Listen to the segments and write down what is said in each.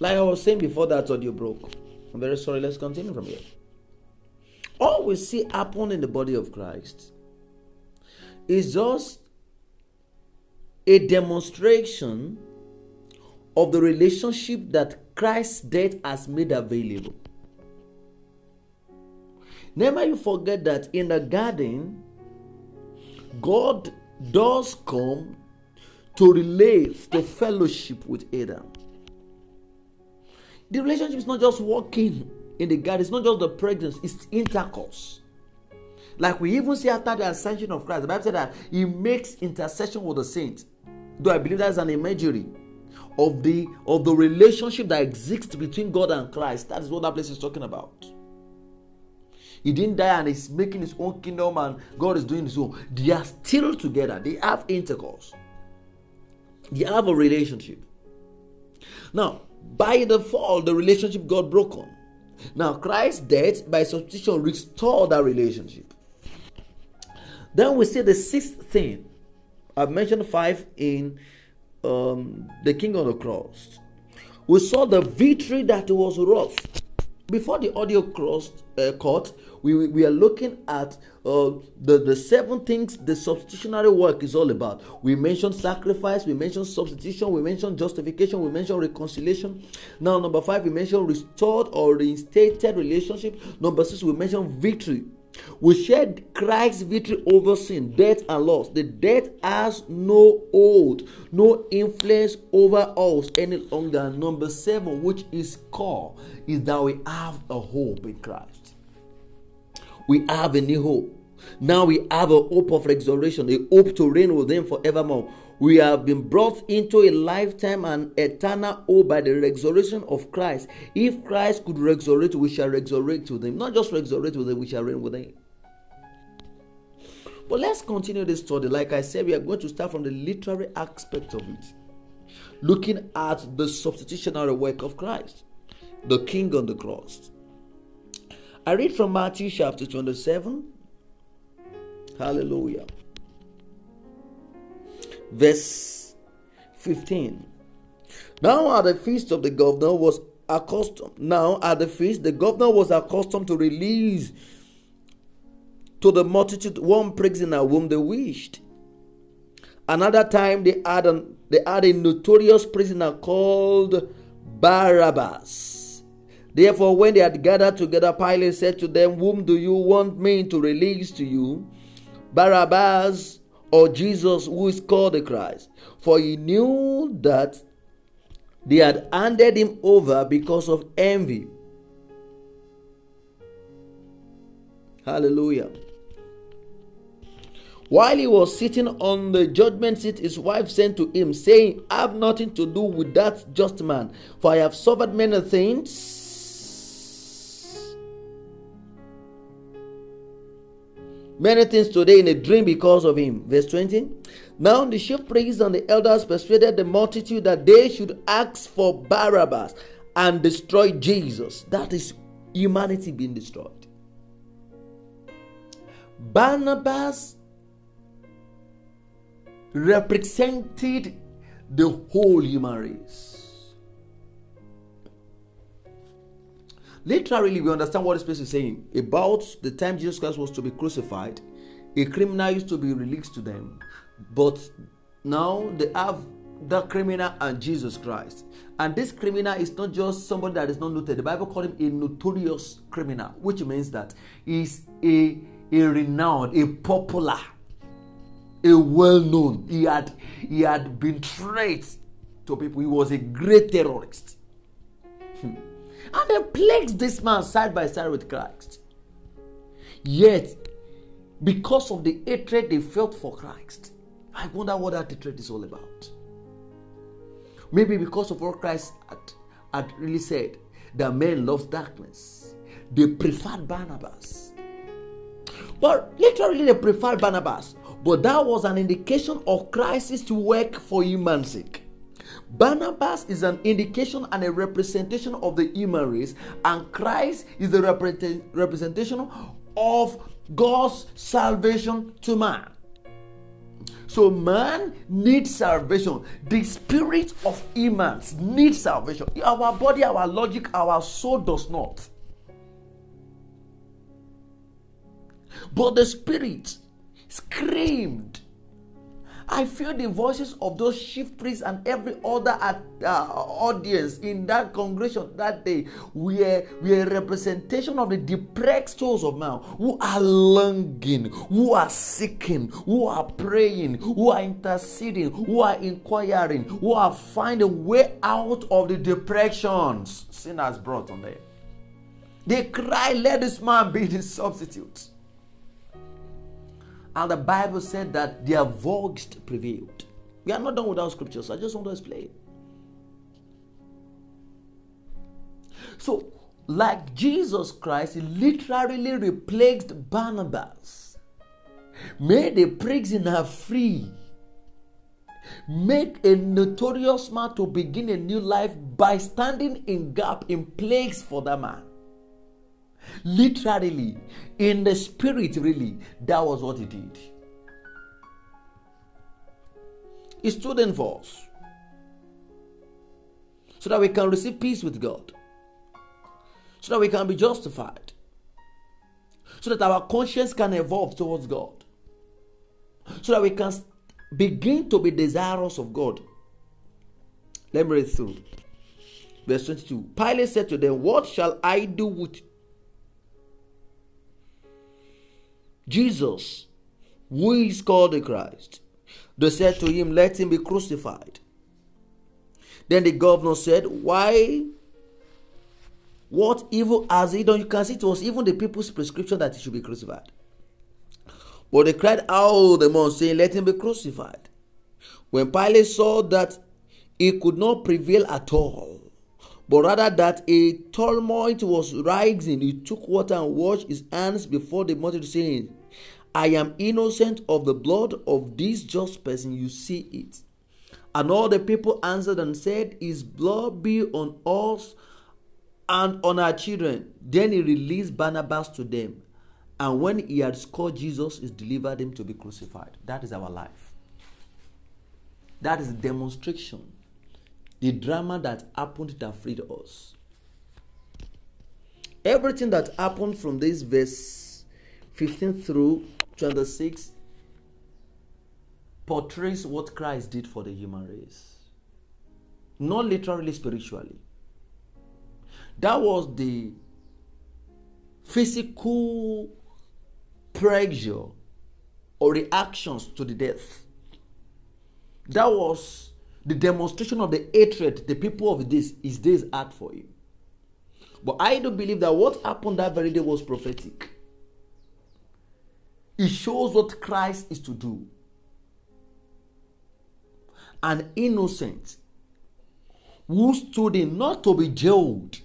Like I was saying before that audio broke. I'm very sorry. Let's continue from here. All we see happen in the body of Christ is just a demonstration of the relationship that Christ's death has made available. Never you forget that in the garden, God does come to relate to fellowship with Adam. The relationship is not just walking in the garden, it's not just the presence, it's intercourse. Like we even see after the ascension of Christ, the Bible said that he makes intercession with the saints. Though I believe that's an imagery of the of the relationship that exists between God and Christ. That is what that place is talking about. He didn't die and he's making his own kingdom and God is doing his own. They are still together. They have intercourse. They have a relationship. Now, by the fall, the relationship got broken. Now, Christ's death by substitution restored that relationship. Then we see the sixth thing. I've mentioned five in um, the King on the Cross. We saw the victory that was wrought. Before the audio crossed, uh, we, we are looking at uh, the, the seven things the substitutionary work is all about. We mentioned sacrifice, we mentioned substitution, we mentioned justification, we mentioned reconciliation. Now, number five, we mentioned restored or reinstated relationship. Number six, we mentioned victory. We shared Christ's victory over sin, death, and loss. The death has no hold, no influence over us any longer. Number seven, which is core, is that we have a hope in Christ. We have a new hope. Now we have a hope of resurrection, a hope to reign with Him forevermore. We have been brought into a lifetime and eternal hope by the resurrection of Christ. If Christ could resurrect, we shall resurrect with Him. Not just resurrect with Him, we shall reign with Him. But let's continue this study. Like I said, we are going to start from the literary aspect of it, looking at the substitutionary work of Christ, the King on the cross. I read from Matthew chapter 27. Hallelujah verse 15. Now at the feast of the governor was accustomed. Now at the feast, the governor was accustomed to release to the multitude one prisoner whom they wished. Another time they had, an, they had a notorious prisoner called Barabbas. Therefore, when they had gathered together, Pilate said to them, Whom do you want me to release to you? Barabbas or Jesus, who is called the Christ. For he knew that they had handed him over because of envy. Hallelujah. While he was sitting on the judgment seat, his wife sent to him, saying, I Have nothing to do with that just man, for I have suffered many things many things today in a dream because of him. Verse 20. Now the chief priests and the elders persuaded the multitude that they should ask for Barabbas and destroy Jesus. That is humanity being destroyed. Barnabas represented the whole human race. Literally, we understand what this place is saying. About the time Jesus Christ was to be crucified, a criminal used to be released to them. But now they have the criminal and Jesus Christ. And this criminal is not just somebody that is not noted. The Bible called him a notorious criminal, which means that he's a, a renowned, a popular, a well-known. He had he had been traced to people. He was a great terrorist. Hmm. And they placed this man side by side with Christ. Yet, because of the hatred they felt for Christ, I wonder what that hatred is all about. Maybe because of what Christ had, had really said that men love darkness, they preferred Barnabas. But literally, they preferred Barnabas. But that was an indication of Christ's work for human sake. Barnabas is an indication and a representation of the human race, and Christ is the representation of God's salvation to man. So man needs salvation. The spirit of humans needs salvation. Our body, our logic, our soul does not. But the spirit screamed I feel the voices of those chief priests and every other uh, audience in that congregation that day were, were a representation of the depressed souls of man who are longing, who are seeking, who are praying, who are interceding, who are inquiring, who are finding a way out of the depressions sin has brought on them. They cry, Let this man be the substitute. And the Bible said that their voice prevailed. We are not done with our scriptures. I just want to explain. So, like Jesus Christ, he literally replaced Barnabas, made a prisoner free, make a notorious man to begin a new life by standing in gap in place for that man. Literally, in the spirit, really, that was what he did. He stood in for us so that we can receive peace with God, so that we can be justified, so that our conscience can evolve towards God, so that we can begin to be desirous of God. Let me read through. Verse 22 Pilate said to them, What shall I do with Jesus, who is called the Christ. They said to him, Let him be crucified. Then the governor said, Why? What evil has he done? You can see it was even the people's prescription that he should be crucified. But they cried out the more, saying, Let him be crucified. When Pilate saw that he could not prevail at all, but rather that a tumult was rising. He took water and washed his hands before the multitude, saying, I am innocent of the blood of this just person. You see it. And all the people answered and said, His blood be on us and on our children. Then he released Barnabas to them. And when he had scored Jesus, he delivered him to be crucified. That is our life. That is demonstration the drama that happened that freed us. Everything that happened from this verse 15 through 26 portrays what Christ did for the human race. Not literally, spiritually. That was the physical pressure or reactions to the death. That was the demonstration of the hatred the people of this is this had for him. But I do believe that what happened that very day was prophetic. It shows what Christ is to do. An innocent who stood in not to be jailed.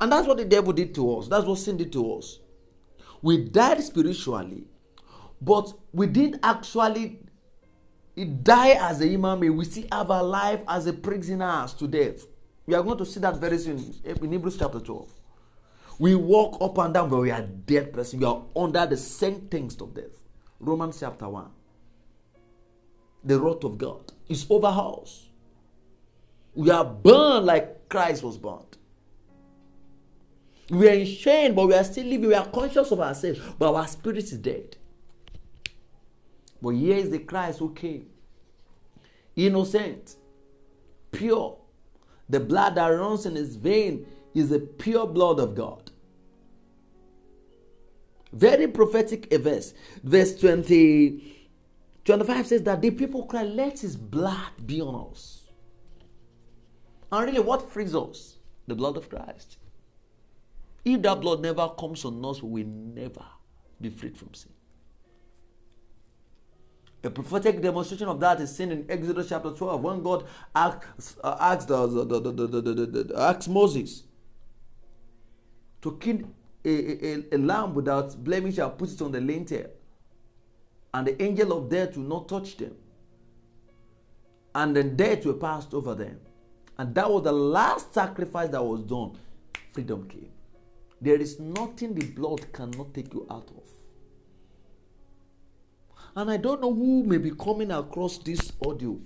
And that's what the devil did to us. That's what sin did to us. We died spiritually, but we didn't actually he died as a human being. We still have our life as a prisoner to death. We are going to see that very soon in Hebrews chapter 12. We walk up and down, but we are dead person. We are under the sentence of death. Romans chapter 1. The wrath of God is over us. We are burned like Christ was burned. We are in shame, but we are still living. We are conscious of ourselves, but our spirit is dead. But here is the Christ who came. Innocent, pure. The blood that runs in his vein is the pure blood of God. Very prophetic verse. Verse 20, 25 says that the people cry, Let his blood be on us. And really, what frees us? The blood of Christ. If that blood never comes on us, we will never be freed from sin. A prophetic demonstration of that is seen in Exodus chapter 12 when God asks, uh, asks, Moses to kill a, a, a, lamb without blemish and put it on the lintel. And the angel of death will not touch them. And then death will pass over them. And that was the last sacrifice that was done. Freedom came. There is nothing the blood cannot take you out of. And I don't know who may be coming across this audio.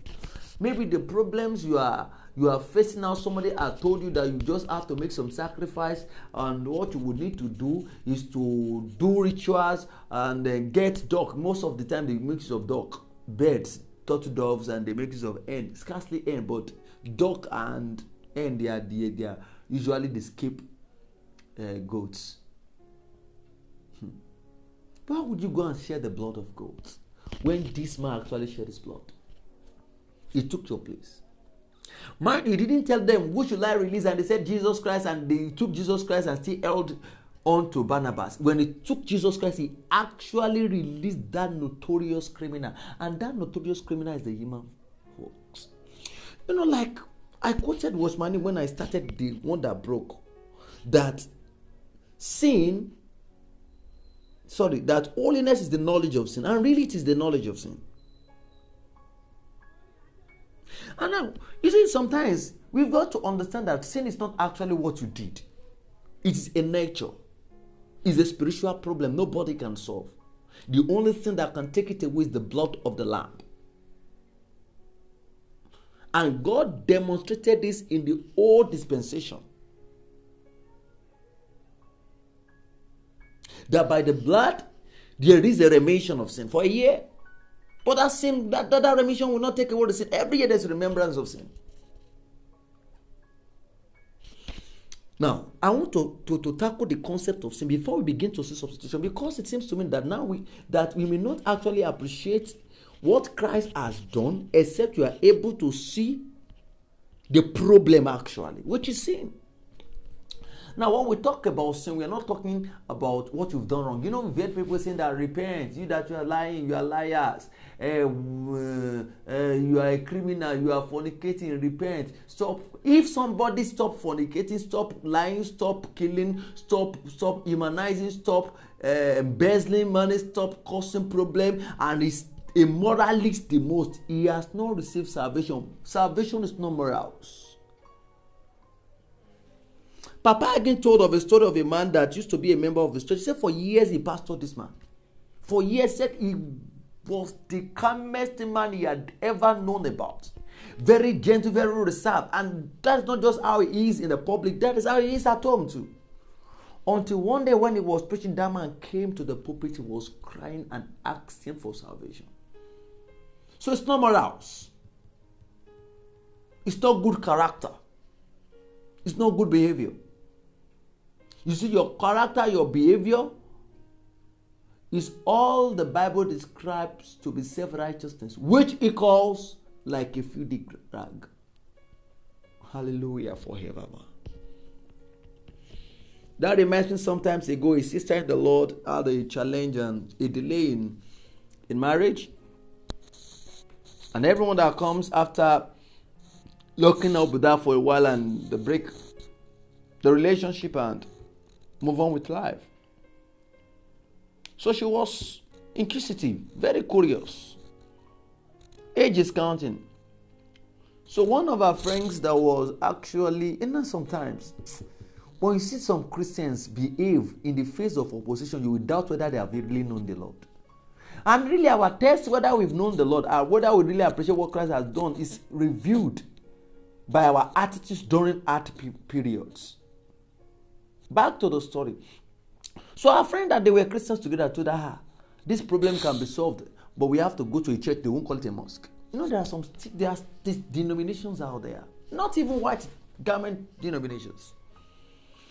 Maybe the problems you are you are facing now somebody has told you that you just have to make some sacrifice and what you would need to do is to do rituals and then get duck most of the time they make use of duck birds turtle doves and they make use of hen scarcely hen but duck and hen they are they, they are usually the scape uh, goats. Why would you go and share the blood of goats when this man actually shed his blood? He took your place. Mind you, didn't tell them who should I release, and they said Jesus Christ, and they took Jesus Christ and still held on to Barnabas. When he took Jesus Christ, he actually released that notorious criminal, and that notorious criminal is the human folks. You know, like I quoted Watchman when I started the one that broke that sin, sorry, that holiness is the knowledge of sin, and really it is the knowledge of sin. And now, you see, sometimes we've got to understand that sin is not actually what you did, it is a nature, it's a spiritual problem nobody can solve. The only thing that can take it away is the blood of the Lamb. And God demonstrated this in the old dispensation. That by the blood there is a remission of sin for a year. But that sin, that, that, that remission will not take away the sin. Every year there's remembrance of sin. Now, I want to, to, to tackle the concept of sin before we begin to see substitution because it seems to me that now we that we may not actually appreciate what Christ has done except you are able to see the problem actually, which is sin. Now, when we talk about sin, we are not talking about what you've done wrong. You know, we've heard people saying that repent, you that you are lying, you are liars, uh, uh, you are a criminal, you are fornicating, repent. Stop. If somebody stop fornicating, stop lying, stop killing, stop stop humanizing, stop uh, embezzling money, stop causing problem, and is immoralist the most, he has not received salvation. Salvation is not morals. Papa again told of a story of a man that used to be a member of his church. He said for years he pastored this man. For years, said he was the calmest man he had ever known about. Very gentle, very reserved. And that's not just how he is in the public, that is how he is at home too. Until one day when he was preaching, that man came to the pulpit, he was crying and asking for salvation. So it's not morals. It's not good character. It's not good behavior. You see, your character, your behavior is all the Bible describes to be self righteousness, which equals like a filthy rag. Hallelujah forever. That reminds me sometimes ago, a sister in the Lord had a challenge and a delay in, in marriage. And everyone that comes after looking up with that for a while and the break the relationship and move on with life. So she was inquisitive, very curious. Age is counting. So one of our friends that was actually, eh, and sometimes, when you see some Christians behave in the face of opposition, you will doubt whether they have really known the Lord. And really, our test whether we've known the Lord or whether we really appreciate what Christ has done is reviewed by our attitudes during hard periods. Back to the story. So our friend that they were Christians together told her, this problem can be solved, but we have to go to a church. They won't call it a mosque. You know, there are some there are these denominations out there, not even white garment denominations.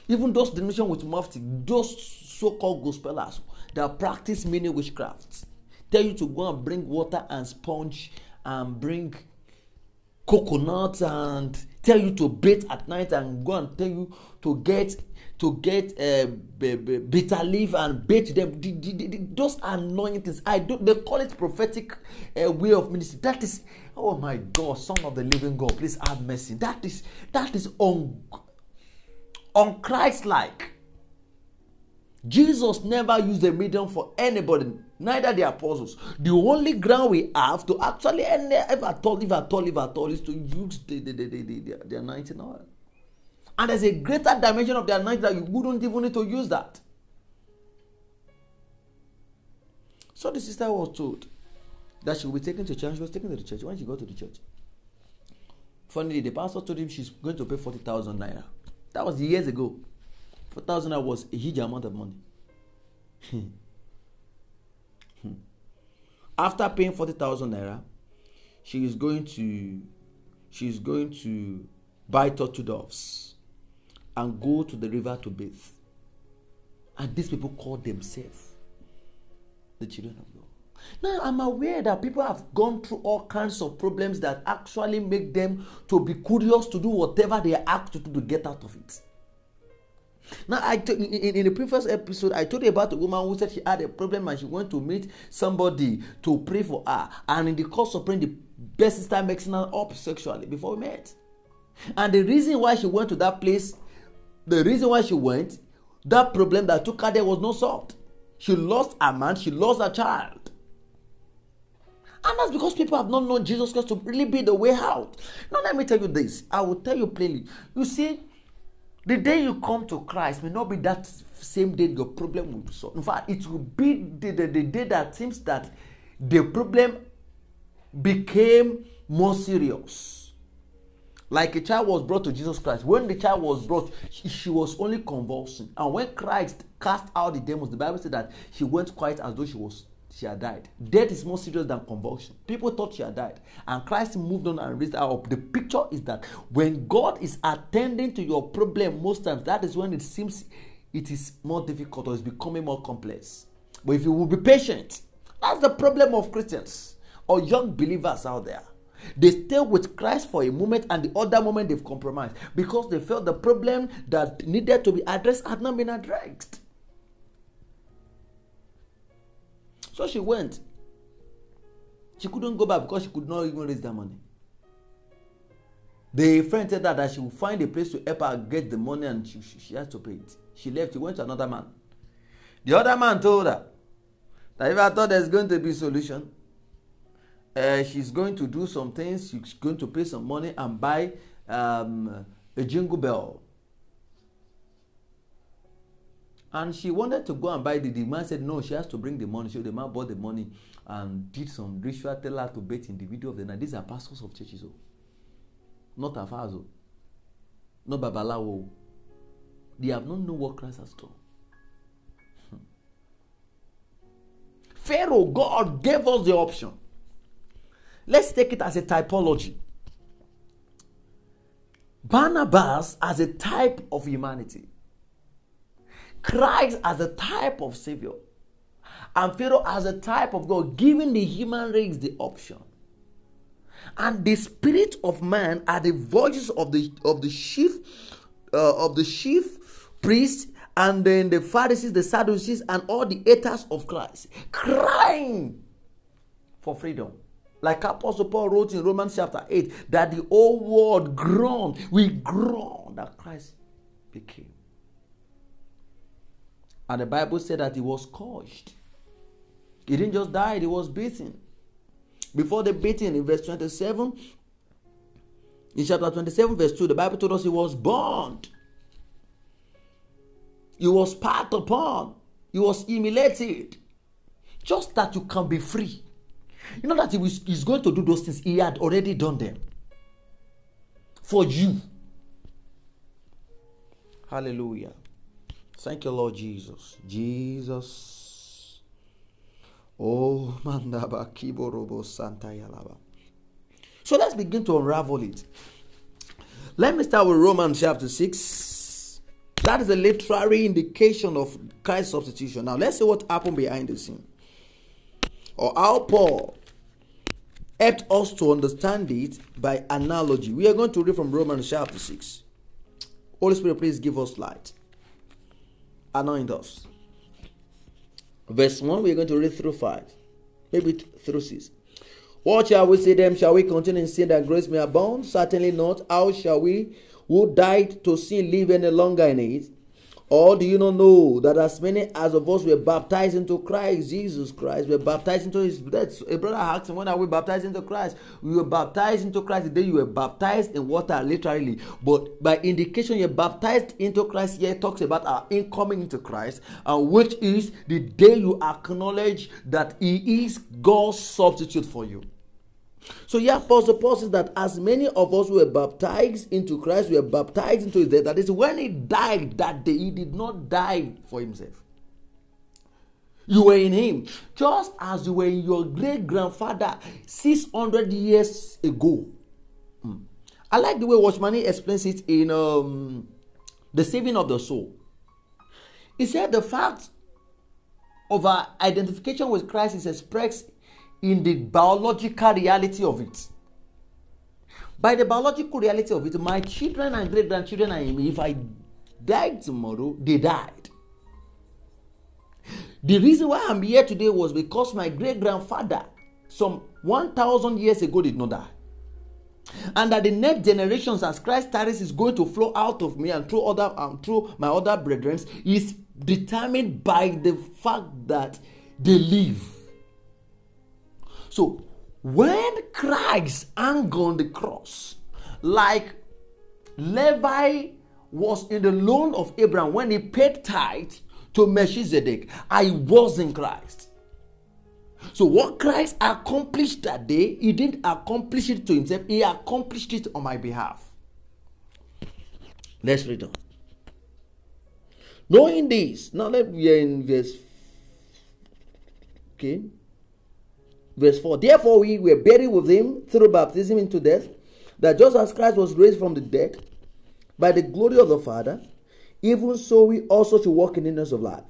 Even those denominations with mufti, those so-called gospelers that practice many witchcrafts, tell you to go and bring water and sponge and bring coconuts and tell you to bathe at night and go and tell you to get to get uh, bitter leaf and bait them. The, the, the, those anointings, I don't. They call it prophetic uh, way of ministry. That is, oh my God, Son of the Living God, please have mercy. That is that is on on Christ like. Jesus never used a medium for anybody, neither the apostles. The only ground we have to actually ever at all, if at all, if at all, is to use the the the the, the, the anointing oil. And there's a greater dimension of the anointing that you wouldn't even need to use that. So the sister was told, that she will be taken to church. She was taken to the church. When she got to the church, funny, the pastor told him she's going to pay 40,000 naira. That was years ago. 40,000 naira was a huge amount of money. After paying 40,000 naira, she is going to she is going to buy turtle doves and go to the river to bathe. And these people call themselves the children of God. Now I'm aware that people have gone through all kinds of problems that actually make them to be curious to do whatever they asked to to get out of it. Now, I t- in, in the previous episode, I told you about a woman who said she had a problem and she went to meet somebody to pray for her. And in the course of praying, the best sister mixing her up sexually before we met. And the reason why she went to that place, the reason why she went, that problem that took her there was not solved. She lost a man, she lost a child. And that's because people have not known Jesus Christ to really be the way out. Now, let me tell you this. I will tell you plainly. You see, the day you come to Christ may not be that same day your problem will be solved. In fact, it will be the, the, the day that seems that the problem became more serious. Like a child was brought to Jesus Christ. When the child was brought, she, was only convulsing. And when Christ cast out the demons, the Bible said that she went quiet as though she was she had died. Death is more serious than convulsion. People thought she had died. And Christ moved on and raised her up. The picture is that when God is attending to your problem, most times that is when it seems it is more difficult or it's becoming more complex. But if you will be patient, that's the problem of Christians or young believers out there. They stay with Christ for a moment and the other moment they've compromised because they felt the problem that needed to be addressed had not been addressed. So she went. She couldn't go back because she could not even raise that money. The friend said that, that she would find a place to help her get the money and she, she, she has to pay it. She left, she went to another man. The other man told her that if I thought there's going to be solution, uh, she's going to do some things, she's going to pay some money and buy um, a jingle bell and she wanted to go and buy the the man said no she has to bring the money so the man bought the money and did some ritual tell her to bet in the video of the night these are pastors of churches oh. not afars o oh. not babalawo oh. they have not known what Christ has done hmm. Pharaoh God gave us the option let's take it as a typology Barnabas as a type of humanity Christ as a type of Savior, and Pharaoh as a type of God, giving the human race the option. And the spirit of man are the voices of the of the chief uh, of the chief priests and then the Pharisees, the Sadducees, and all the haters of Christ, crying for freedom. Like Apostle Paul wrote in Romans chapter 8, that the whole world groaned. We groaned that Christ became. And the Bible said that he was scourged. He didn't just die, he was beaten. Before the beating, in verse 27, in chapter 27, verse 2, the Bible told us he was burned. He was spat upon. He was humiliated. Just that you can be free. You know that he he's going to do those things. He had already done them. For you. Hallelujah. Thank you, Lord Jesus. Jesus. Oh, mandaba kiborobo santa yalaba. So let's begin to unravel it. Let me start with Romans chapter 6. That is a literary indication of Christ's substitution. Now let's see what happened behind the scene. Or how Paul helped us to understand it by analogy. We are going to read from Romans chapter 6. Holy Spirit, please give us light anoint us. Verse 1, we're going to read through 5, maybe through 6. What shall we say them? Shall we continue in sin that grace may abound? Certainly not. How shall we who died to sin live any longer in it? Or do you not know that as many as of us were baptized into Christ, Jesus Christ, were baptized into his death? A brother asked him, When are we baptized into Christ? We were baptized into Christ the day you were baptized in water, literally. But by indication, you're baptized into Christ here talks about our incoming into Christ, uh, which is the day you acknowledge that He is God's substitute for you. So yeah, Apostle Paul says that as many of us were baptized into Christ, we were baptized into his death. That is when he died that day, he did not die for himself. You were in him, just as you were in your great grandfather 600 years ago. Hmm. I like the way Watchman explains it in um, The Saving of the Soul. He said the fact of our identification with Christ is expressed in the biological reality of it. By the biological reality of it, my children and great grandchildren and if I died tomorrow, they died. The reason why I'm here today was because my great grandfather, some 1,000 years ago, did not die. And that the next generations, as Christ tarries, is going to flow out of me and through other um, through my other brethren, is determined by the fact that they live. So when Christ hung on the cross, like Levi was in the loan of Abraham when he paid tithe to Melchizedek, I was in Christ. So what Christ accomplished that day, he didn't accomplish it to himself, he accomplished it on my behalf. Let's read on. Knowing this, now let are in verse okay Verse 4 Therefore, we were buried with him through baptism into death, that just as Christ was raised from the dead by the glory of the Father, even so we also should walk in the newness of life.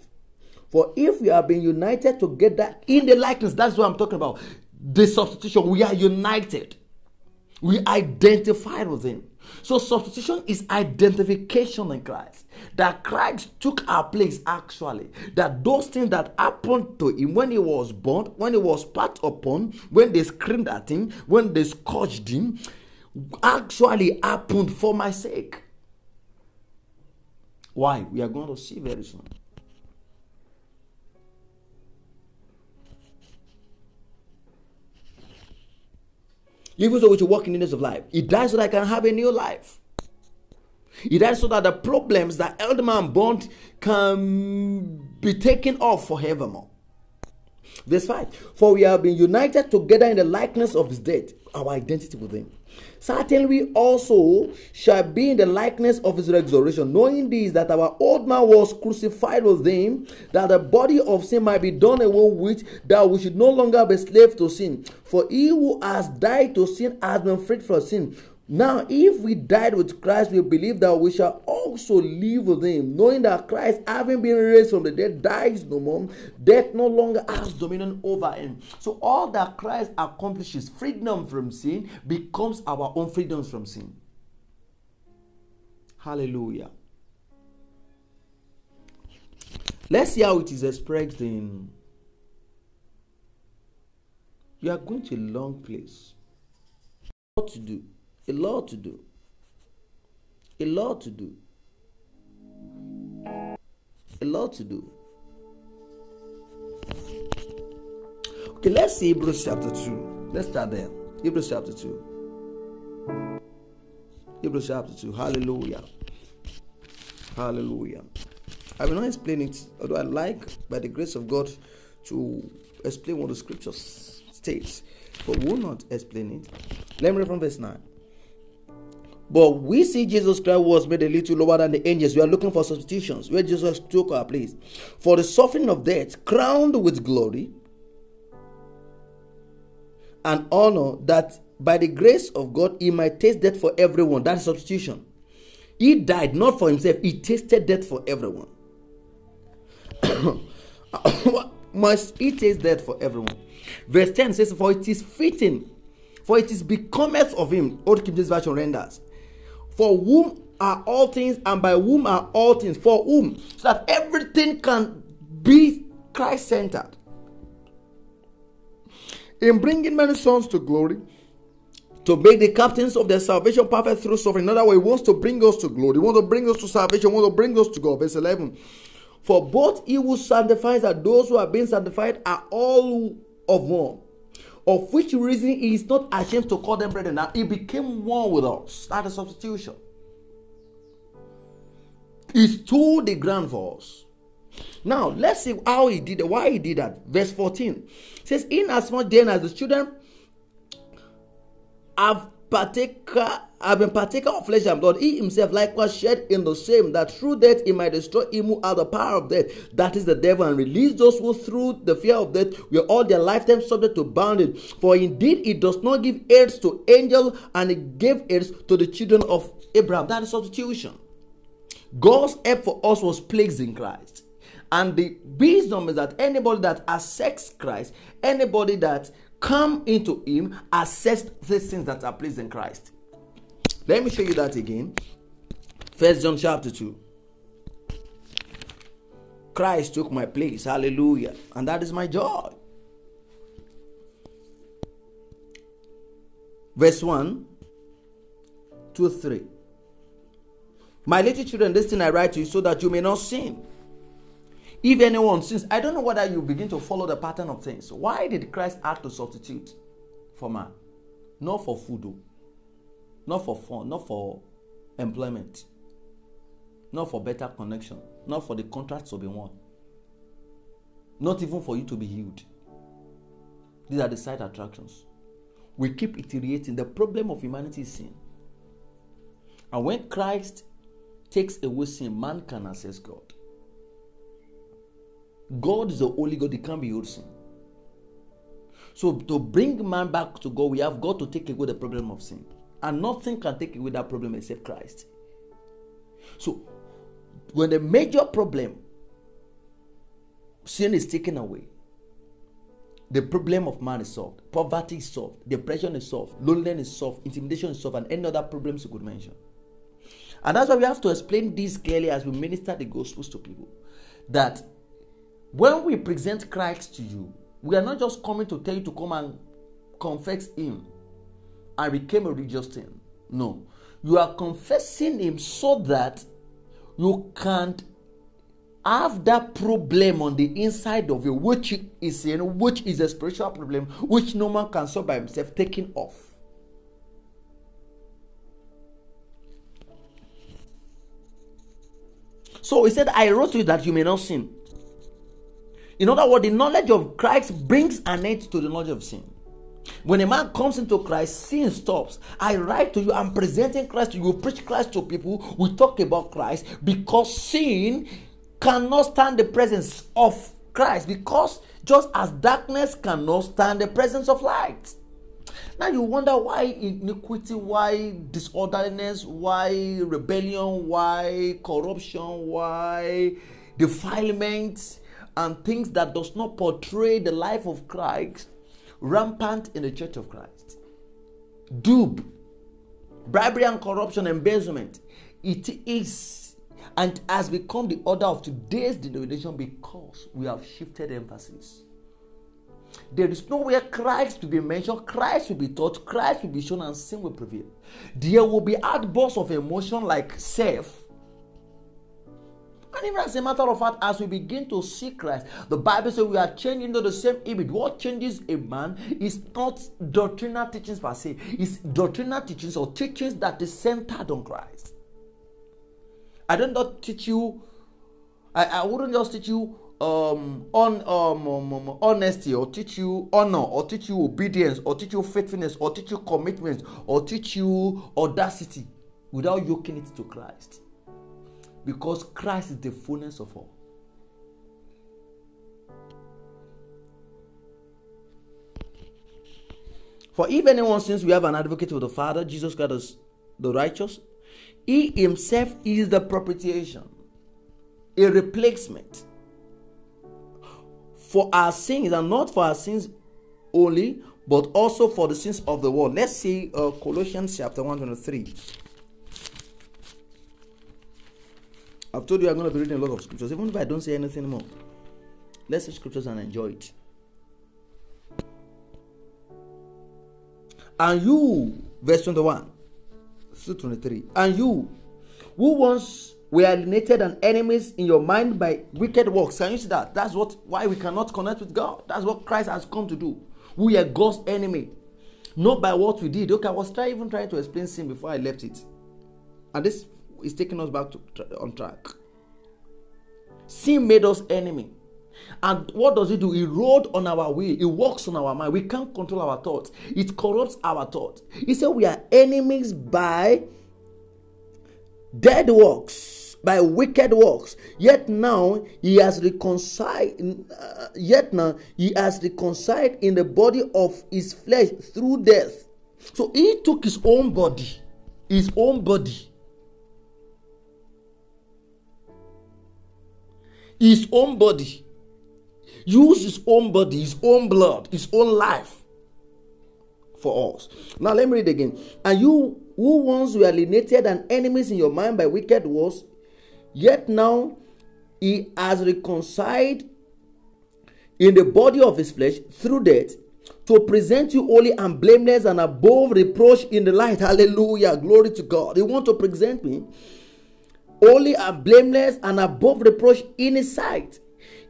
For if we are being united together in the likeness, that's what I'm talking about. The substitution, we are united. We identified with him. So substitution is identification in Christ. That Christ took our place actually. That those things that happened to him when he was born, when he was spat upon, when they screamed at him, when they scourged him, actually happened for my sake. Why? We are going to see very soon. Even so, we should walk in the newness of life. He died so that I can have a new life. He died so that the problems that elder man bond can be taken off forevermore. Verse 5 For we have been united together in the likeness of his death, our identity with him. Certainly, also shall be in the likeness of his resurrection, knowing this that our old man was crucified with him, that the body of sin might be done away with, that we should no longer be slaves to sin. For he who has died to sin has been freed from sin. Now, if we died with Christ, we believe that we shall also live with him, knowing that Christ, having been raised from the dead, dies no more. Death no longer has dominion over him. So, all that Christ accomplishes, freedom from sin, becomes our own freedom from sin. Hallelujah. Let's see how it is expressed in. You are going to a long place. What to do? A lot to do. A lot to do. A lot to do. Okay, let's see Hebrews chapter 2. Let's start there. Hebrews chapter 2. Hebrews chapter 2. Hallelujah. Hallelujah. I will not explain it, although I like, by the grace of God, to explain what the scripture states, but will not explain it. Let me read from verse 9. But we see Jesus Christ was made a little lower than the angels. We are looking for substitutions where Jesus took our place. For the suffering of death, crowned with glory and honor, that by the grace of God he might taste death for everyone. That substitution. He died not for himself, he tasted death for everyone. Must he taste death for everyone? Verse 10 says, For it is fitting, for it is becometh of him. Old King James Version renders for whom are all things and by whom are all things for whom so that everything can be christ centered in bringing many sons to glory to make the captains of their salvation perfect through suffering. In other words, he wants to bring us to glory. He wants to bring us to salvation. He wants to bring us to God. Verse 11. For both he who sanctifies and those who are being sanctified are all of one. Of which reason he is not ashamed to call them brethren. Now he became one with us. That is substitution. He stood the ground for us. Now let's see how he did it, why he did that. Verse 14 says, In as much then as the children have partaker have been partaker of flesh and blood, he himself likewise shed in the same, that through death he might destroy him who had the power of death, that is the devil, and release those who through the fear of death were all their lifetime subject to bondage. For indeed he does not give heirs to angels, and he gave heirs to the children of Abraham. That is substitution. God's help for us was placed in Christ. And the wisdom is that anybody that accepts Christ, anybody that come into him, assess the things that are in Christ. Let me show you that again. First John chapter 2. Christ took my place. Hallelujah. And that is my joy. Verse 1, 2, 3. My little children, this thing I write to you so that you may not sin. If anyone sins, I don't know whether you begin to follow the pattern of things. Why did Christ have to substitute for man? Not for food, though. not for fun, not for employment, not for better connection, not for the contracts to be won, not even for you to be healed. These are the side attractions. We keep iterating. The problem of humanity is sin. And when Christ takes away sin, man can access God. God is the only God, he can't be sin. So to bring man back to God, we have got to take away the problem of sin. And nothing can take away that problem except Christ. So when the major problem, sin is taken away, the problem of man is solved, poverty is solved, depression is solved, loneliness is solved, intimidation is solved, and any other problems you could mention. And that's why we have to explain this clearly as we minister the gospels to people. That when we present Christ to you, we are not just coming to tell you to come and confess Him and became a religious thing. No. You are confessing Him so that you can't have that problem on the inside of you, which is you which is a spiritual problem, which no man can solve by himself, taking off. So he said, I wrote to you that you may not sin. In other words, the knowledge of Christ brings an end to the knowledge of sin. When a man comes into Christ, sin stops. I write to you, I'm presenting Christ to you, preach Christ to people, we talk about Christ because sin cannot stand the presence of Christ. Because just as darkness cannot stand the presence of light. Now you wonder why iniquity, why disorderliness, why rebellion, why corruption, why defilement, and things that does not portray the life of Christ rampant in the church of Christ. Dupe, bribery and corruption, embezzlement. It is and has become the order of today's denomination because we have shifted emphasis. There is nowhere Christ to be mentioned, Christ will be taught, Christ will be shown, and sin will prevail. There will be outbursts of emotion like self. And even as a matter of fact, as we begin to see Christ, the Bible says we are changed into the same image. What changes a man is not doctrinal teachings per se, it's doctrinal teachings or teachings that is centered on Christ. I don't not teach you, I, I wouldn't just teach you um, on um, um, um, honesty or teach you honor or teach you obedience or teach you faithfulness or teach you commitment or teach you audacity without yoking it to Christ because Christ is the fullness of all. For if anyone sins, we have an advocate with the Father, Jesus Christ is the righteous. He himself is the propitiation, a replacement for our sins, and not for our sins only, but also for the sins of the world. Let's see uh, Colossians chapter 123. I've told you I'm going to be reading a lot of scriptures, even if I don't say anything more. Let's see scriptures and enjoy it. And you verse 21 to 23. And you, who once were alienated and enemies in your mind by wicked works. Can you see that? That's what why we cannot connect with God. That's what Christ has come to do. We are God's enemy. Not by what we did. Okay, I was even trying to explain sin before I left it. And this is taking us back to on track. Sin made us enemy. And what does it do? It rode on our will. It works on our mind. We can't control our thoughts. It corrupts our thoughts. He said we are enemies by dead works, by wicked works. Yet now he has reconciled. Uh, yet now he has reconciled in the body of his flesh through death. So he took his own body, his own body, his own body use his own body, his own blood, his own life for us. Now let me read again. And you who once were alienated and enemies in your mind by wicked works, yet now he has reconciled in the body of his flesh through death to present you holy and blameless and above reproach in the light. Hallelujah. Glory to God. He want to present me holy and blameless and above reproach in his sight.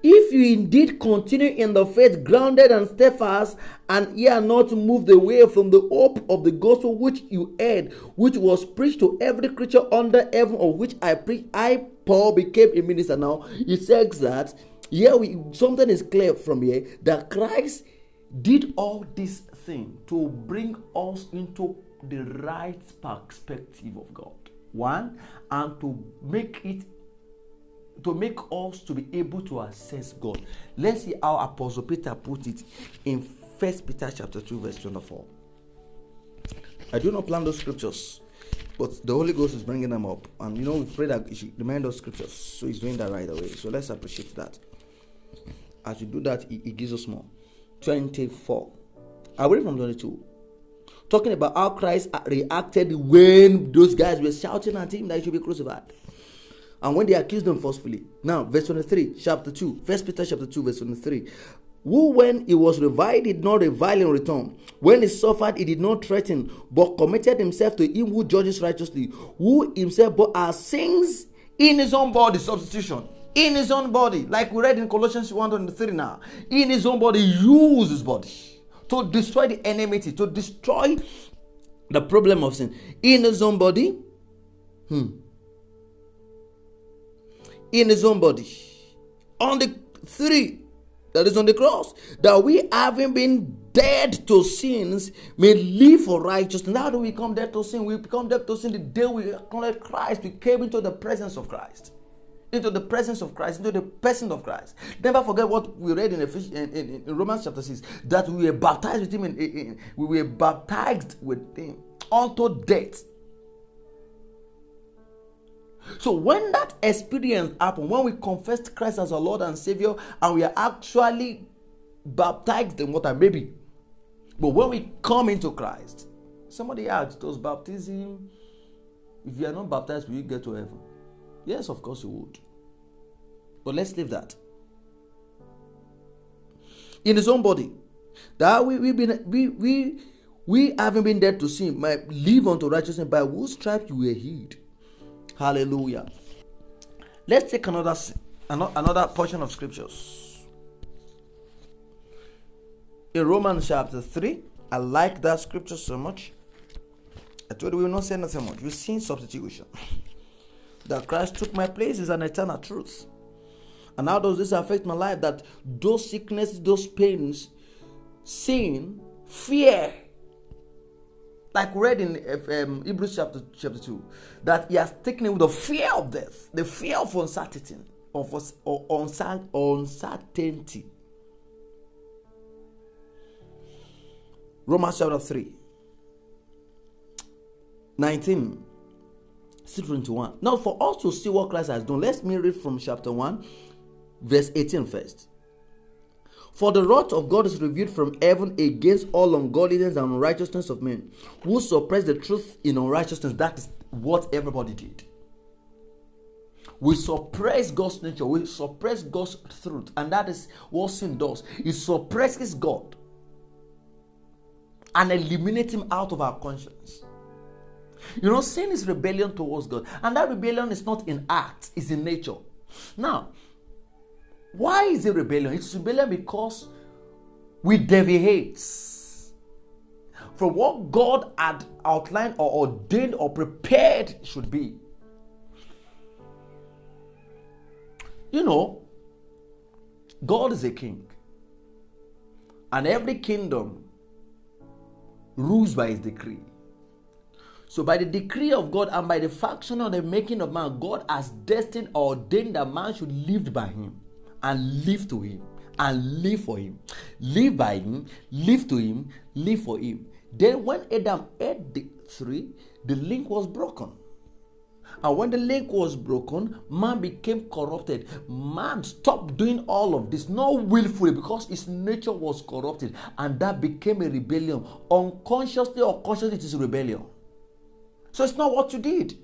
If you indeed continue in the faith, grounded and steadfast, and ye are not moved away from the hope of the gospel which you heard, which was preached to every creature under heaven, of which I preach, I Paul became a minister. Now he says that here we something is clear from here that Christ did all this thing to bring us into the right perspective of God. One, and to make it to make us to be able to access God. Let's see how Apostle Peter put it in First Peter chapter 2, verse 24. I do not plan those scriptures, but the Holy Ghost is bringing them up. And you know, we pray that He should remind those scriptures. So He's doing that right away. So let's appreciate that. As we do that, He, he gives us more. 24. I read from 22 talking about how Christ reacted when those guys were shouting at him that he should be crucified and when they accused them forcefully. Now, verse 23, chapter 2, First Peter chapter 2, verse 23. Who, when he was reviled, did not revile in return. When he suffered, he did not threaten, but committed himself to him who judges righteously, who himself bore our sins in his own body, substitution. In his own body, like we read in Colossians 1 23 now. In his own body, use his body to destroy the enmity, to destroy the problem of sin. In his own body, hmm. In his own body on the three that is on the cross that we having been dead to sins may live for righteousness. Now do we come dead to sin we become dead to sin the day we acknowledge christ we came into the presence of christ into the presence of Christ, into the person of Christ. Never forget what we read in, in, in, in Romans chapter 6 that we were baptized with Him, in, we were baptized with Him unto death so when that experience happened, when we confessed Christ as our Lord and Savior, and we are actually baptized in water, maybe. But when we come into Christ, somebody asked, Does baptism, if you are not baptized, will you get to heaven? Yes, of course you would. But let's leave that. In his own body. That we we been we we we haven't been dead to sin, might live unto righteousness, by whose stripes you were healed. Hallelujah. Let's take another another portion of scriptures. In Romans chapter 3, I like that scripture so much. I told you we will not say nothing much. We've seen substitution. that Christ took my place is an eternal truth. And how does this affect my life? That those sicknesses, those pains, sin, fear, like read in um, Hebrews chapter, chapter 2, that he has taken away the fear of death, the fear of uncertainty, of uncertainty. Romans chapter 3, 19 21. Now, for us to see what Christ has done, let me read from chapter 1, verse 18 first. For the wrath of God is revealed from heaven against all ungodliness and unrighteousness of men, who suppress the truth in unrighteousness. That is what everybody did. We suppress God's nature, we suppress God's truth, and that is what sin does. It suppresses God and eliminates Him out of our conscience. You know, sin is rebellion towards God. And that rebellion is not in act, it's in nature. Now, why is it rebellion? It's rebellion because we deviate from what God had outlined or ordained or prepared should be. You know, God is a king, and every kingdom rules by his decree. So, by the decree of God and by the faction of the making of man, God has destined or ordained that man should live by him and live to him and live for him. Live by him, live to him, live for him. Then, when Adam ate the tree, the link was broken. And when the link was broken, man became corrupted. Man stopped doing all of this, not willfully, because his nature was corrupted. And that became a rebellion. Unconsciously or consciously, it is rebellion. So it's not what you did.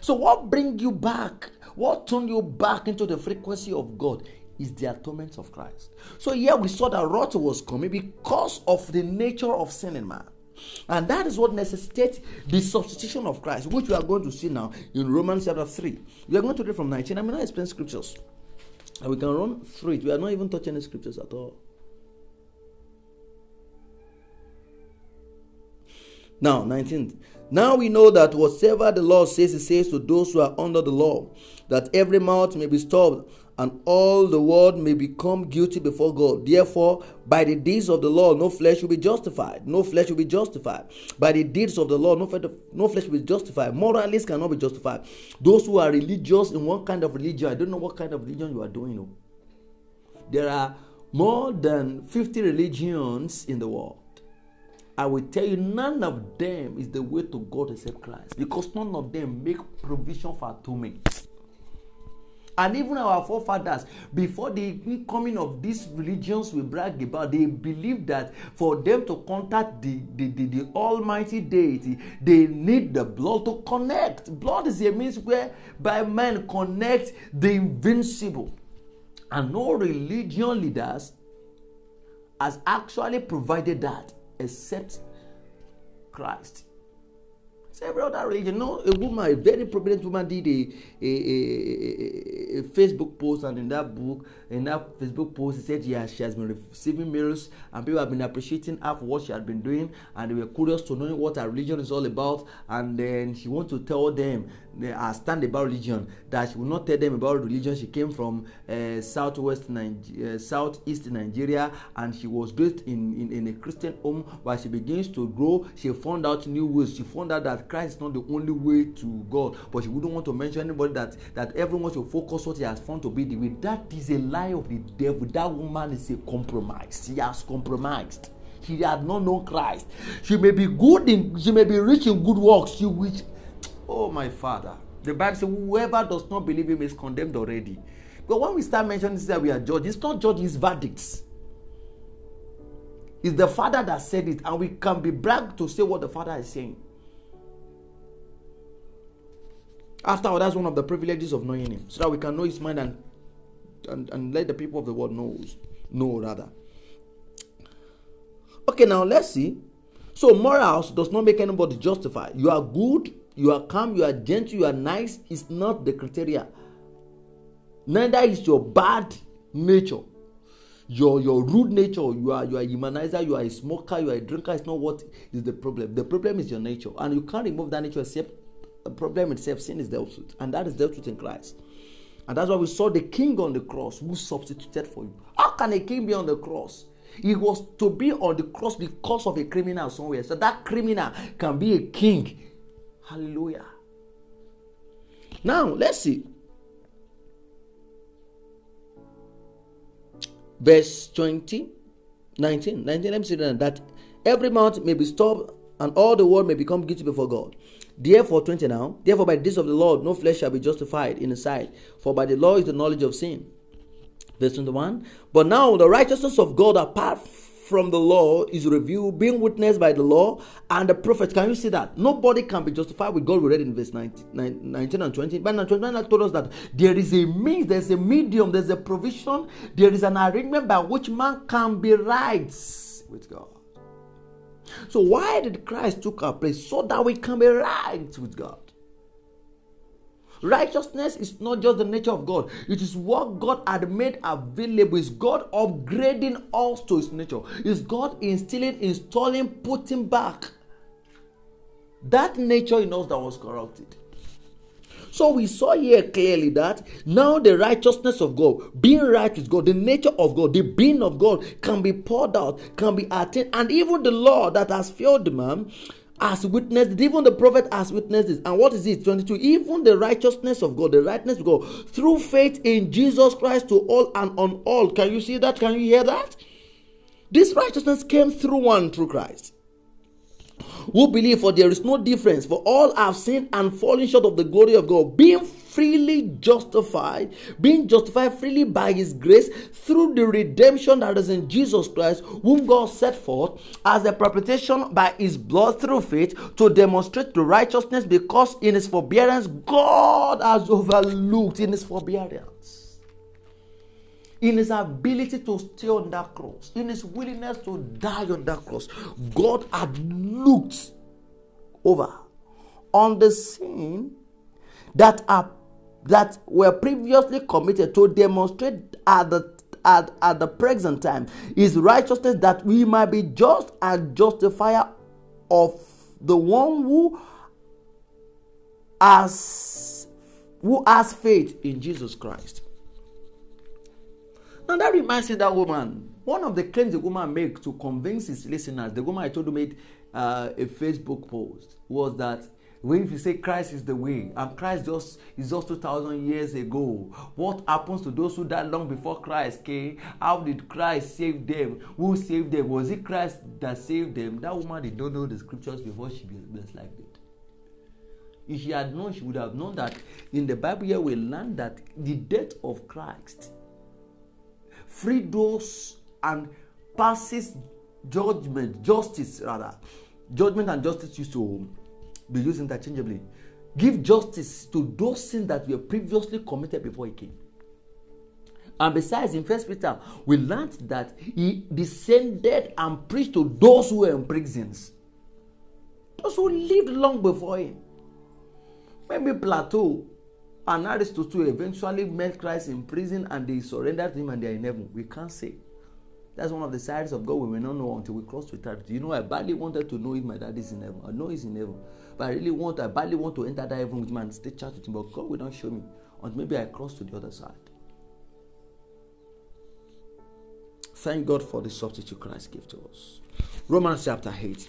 So, what bring you back? What turned you back into the frequency of God is the atonement of Christ. So here we saw that wrath was coming because of the nature of sin in man. And that is what necessitates the substitution of Christ, which we are going to see now in Romans chapter 3. We are going to read from 19. I may not explain scriptures. And we can run through it. We are not even touching the scriptures at all. Now, 19th. Now we know that whatever the law says, it says to those who are under the law, that every mouth may be stopped and all the world may become guilty before God. Therefore, by the deeds of the law, no flesh will be justified. No flesh will be justified. By the deeds of the law, no, no flesh will be justified. Moralists cannot be justified. Those who are religious in one kind of religion, I don't know what kind of religion you are doing. No. There are more than 50 religions in the world. I will tell you, none of them is the way to God except Christ. Because none of them make provision for atonement. And even our forefathers, before the coming of these religions we brag about, they believed that for them to contact the, the, the, the Almighty Deity, they need the blood to connect. Blood is a means whereby man connect the invincible. And no religion leaders has actually provided that except Christ. So every other religion. No, a woman, a very prominent woman, did a, a, a, a, Facebook post, and in that book, in that Facebook post, she said yeah, she has been receiving mirrors, and people have been appreciating her for what she had been doing, and they were curious to know what her religion is all about. And then she wants to tell them her stand about religion that she will not tell them about religion. She came from uh, southwest Nigeria, uh, southeast Nigeria, and she was raised in, in, in a Christian home. While she begins to grow, she found out new ways. She found out that Christ is not the only way to God, but she wouldn't want to mention anybody that that everyone should focus what he has found to be the way. That is a lie of the devil. That woman is a compromise. She has compromised. She had not known Christ. She may be good in, she may be rich in good works. She which, oh my Father, the Bible says, whoever does not believe him is condemned already. But when we start mentioning this that we are judged, it's not judging, it's verdicts. It's the Father that said it, and we can be bragged to say what the Father is saying. After all, that's one of the privileges of knowing Him, so that we can know His mind and and, and let the people of the world knows know rather. Okay, now let's see. So morals does not make anybody justified. You are good, you are calm, you are gentle, you are nice. Is not the criteria. Neither is your bad nature your your rude nature you are you are a humanizer you are a smoker you are a drinker is not what is the problem the problem is your nature and you can't remove that nature except the problem itself, sin is dealt with, and that is dealt with in Christ. And that's why we saw the king on the cross who substituted for you. How can a king be on the cross? He was to be on the cross because of a criminal somewhere. So that criminal can be a king. Hallelujah. Now, let's see. Verse 20, 19. 19, let me see that. That every mouth may be stopped and all the world may become guilty before God. Therefore, 20 now, therefore by the deeds of the Lord no flesh shall be justified in the sight, for by the law is the knowledge of sin. Verse 21. But now the righteousness of God apart from the law is revealed, being witnessed by the law and the prophets. Can you see that? Nobody can be justified with God. We read in verse 19, 19 and 20. But 29 told us that there is a means, there's a medium, there's a provision, there is an arrangement by which man can be right with God. So why did Christ took our place? So that we can be right with God. Righteousness is not just the nature of God, it is what God had made available. Is God upgrading us to His nature? Is God instilling, installing, putting back that nature in us that was corrupted? So we saw here clearly that now the righteousness of God, being right with God, the nature of God, the being of God can be poured out, can be attained, and even the law that has failed man has witnessed even the prophet has witnessed this. And what is it? 22. Even the righteousness of God, the rightness of God, through faith in Jesus Christ to all and on all. Can you see that? Can you hear that? This righteousness came through one, through Christ who believe for there is no difference. For all have sinned and fallen short of the glory of god being freely justified being justified freely by his grace through the redemption that is in jesus christ whom god set forth as a propitiation by his blood through faith to demonstrate the righteousness because in his forbearance god has overlooked in his forbearance in his ability to stay on that cross, in his willingness to die on that cross, God had looked over on the sin that are that were previously committed to demonstrate at the at, at the present time his righteousness that we might be just and justifier of the one who has who has faith in Jesus Christ. Now that reminds me that woman. One of the claims the woman made to convince his listeners, the woman I told you made uh, a Facebook post, was that when you say Christ is the way and Christ just is just two thousand years ago, what happens to those who died long before Christ came? How did Christ save them? Who saved them? Was it Christ that saved them? That woman did not know the scriptures before she was like that. If she had known, she would have known that in the Bible here we learn that the death of Christ free those and passes judgment, justice rather. Judgment and justice used to be used interchangeably. Give justice to those sins that were previously committed before he came. And besides, in First Peter, we learned that he descended and preached to those who were in prisons, those who lived long before him. Maybe Plato and Aristotle eventually met Christ in prison and they surrendered to him and they are in heaven. We can't say. That's one of the sides of God we may not know until we cross to eternity. You know, I badly wanted to know if my dad is in heaven. I know he's in heaven. But I really want, I badly want to enter that heaven with him and stay chat with him. But God will not show me until maybe I cross to the other side. Thank God for the substitute Christ gave to us. Romans chapter 8.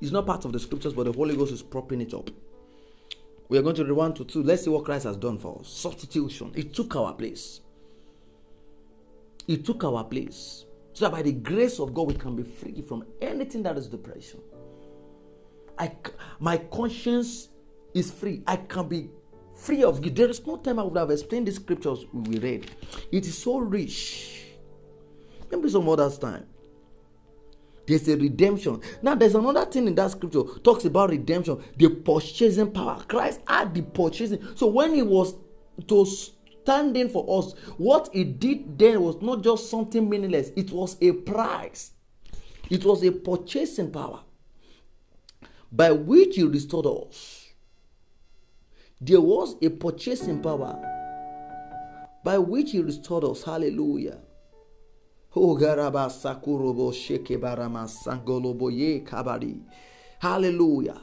It's not part of the scriptures, but the Holy Ghost is propping it up. We are going to read 1 to 2. Let's see what Christ has done for us. Substitution. He took our place. He took our place. So that by the grace of God, we can be free from anything that is depression. I, my conscience is free. I can be free of guilt. There is no time I would have explained the scriptures we read. It is so rich. Maybe some other time. There's a redemption. Now, there's another thing in that scripture talks about redemption, the purchasing power. Christ had the purchasing. So when he was to stand in for us, what he did then was not just something meaningless, it was a price. It was a purchasing power by which he restored us. There was a purchasing power by which he restored us. Hallelujah. Hallelujah.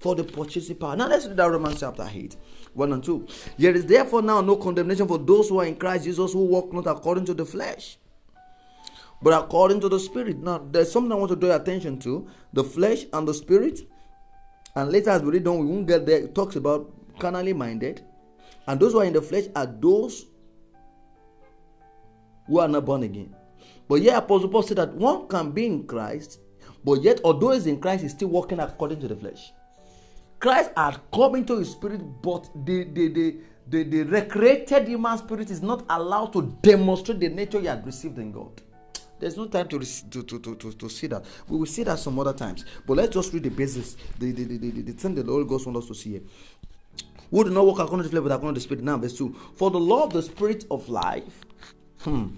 For the purchasing power. Now let's read that Romans chapter 8, 1 and 2. There is therefore now no condemnation for those who are in Christ Jesus who walk not according to the flesh, but according to the Spirit. Now there's something I want to draw attention to the flesh and the Spirit. And later, as we read on, we won't get there. It talks about carnally minded. And those who are in the flesh are those who are not born again. But yet, Apostle Paul said that one can be in Christ, but yet, although he's in Christ, he's still walking according to the flesh. Christ had come into his spirit, but the, the, the, the, the recreated human spirit is not allowed to demonstrate the nature he had received in God. There's no time to, to, to, to, to, see that. We will see that some other times. But let's just read the basics, the, the, the, the, the thing that the Holy Ghost wants us to see here. Who do not walk according to the flesh, but according to the Spirit. Now, verse 2. For the law of the Spirit of life, hmm,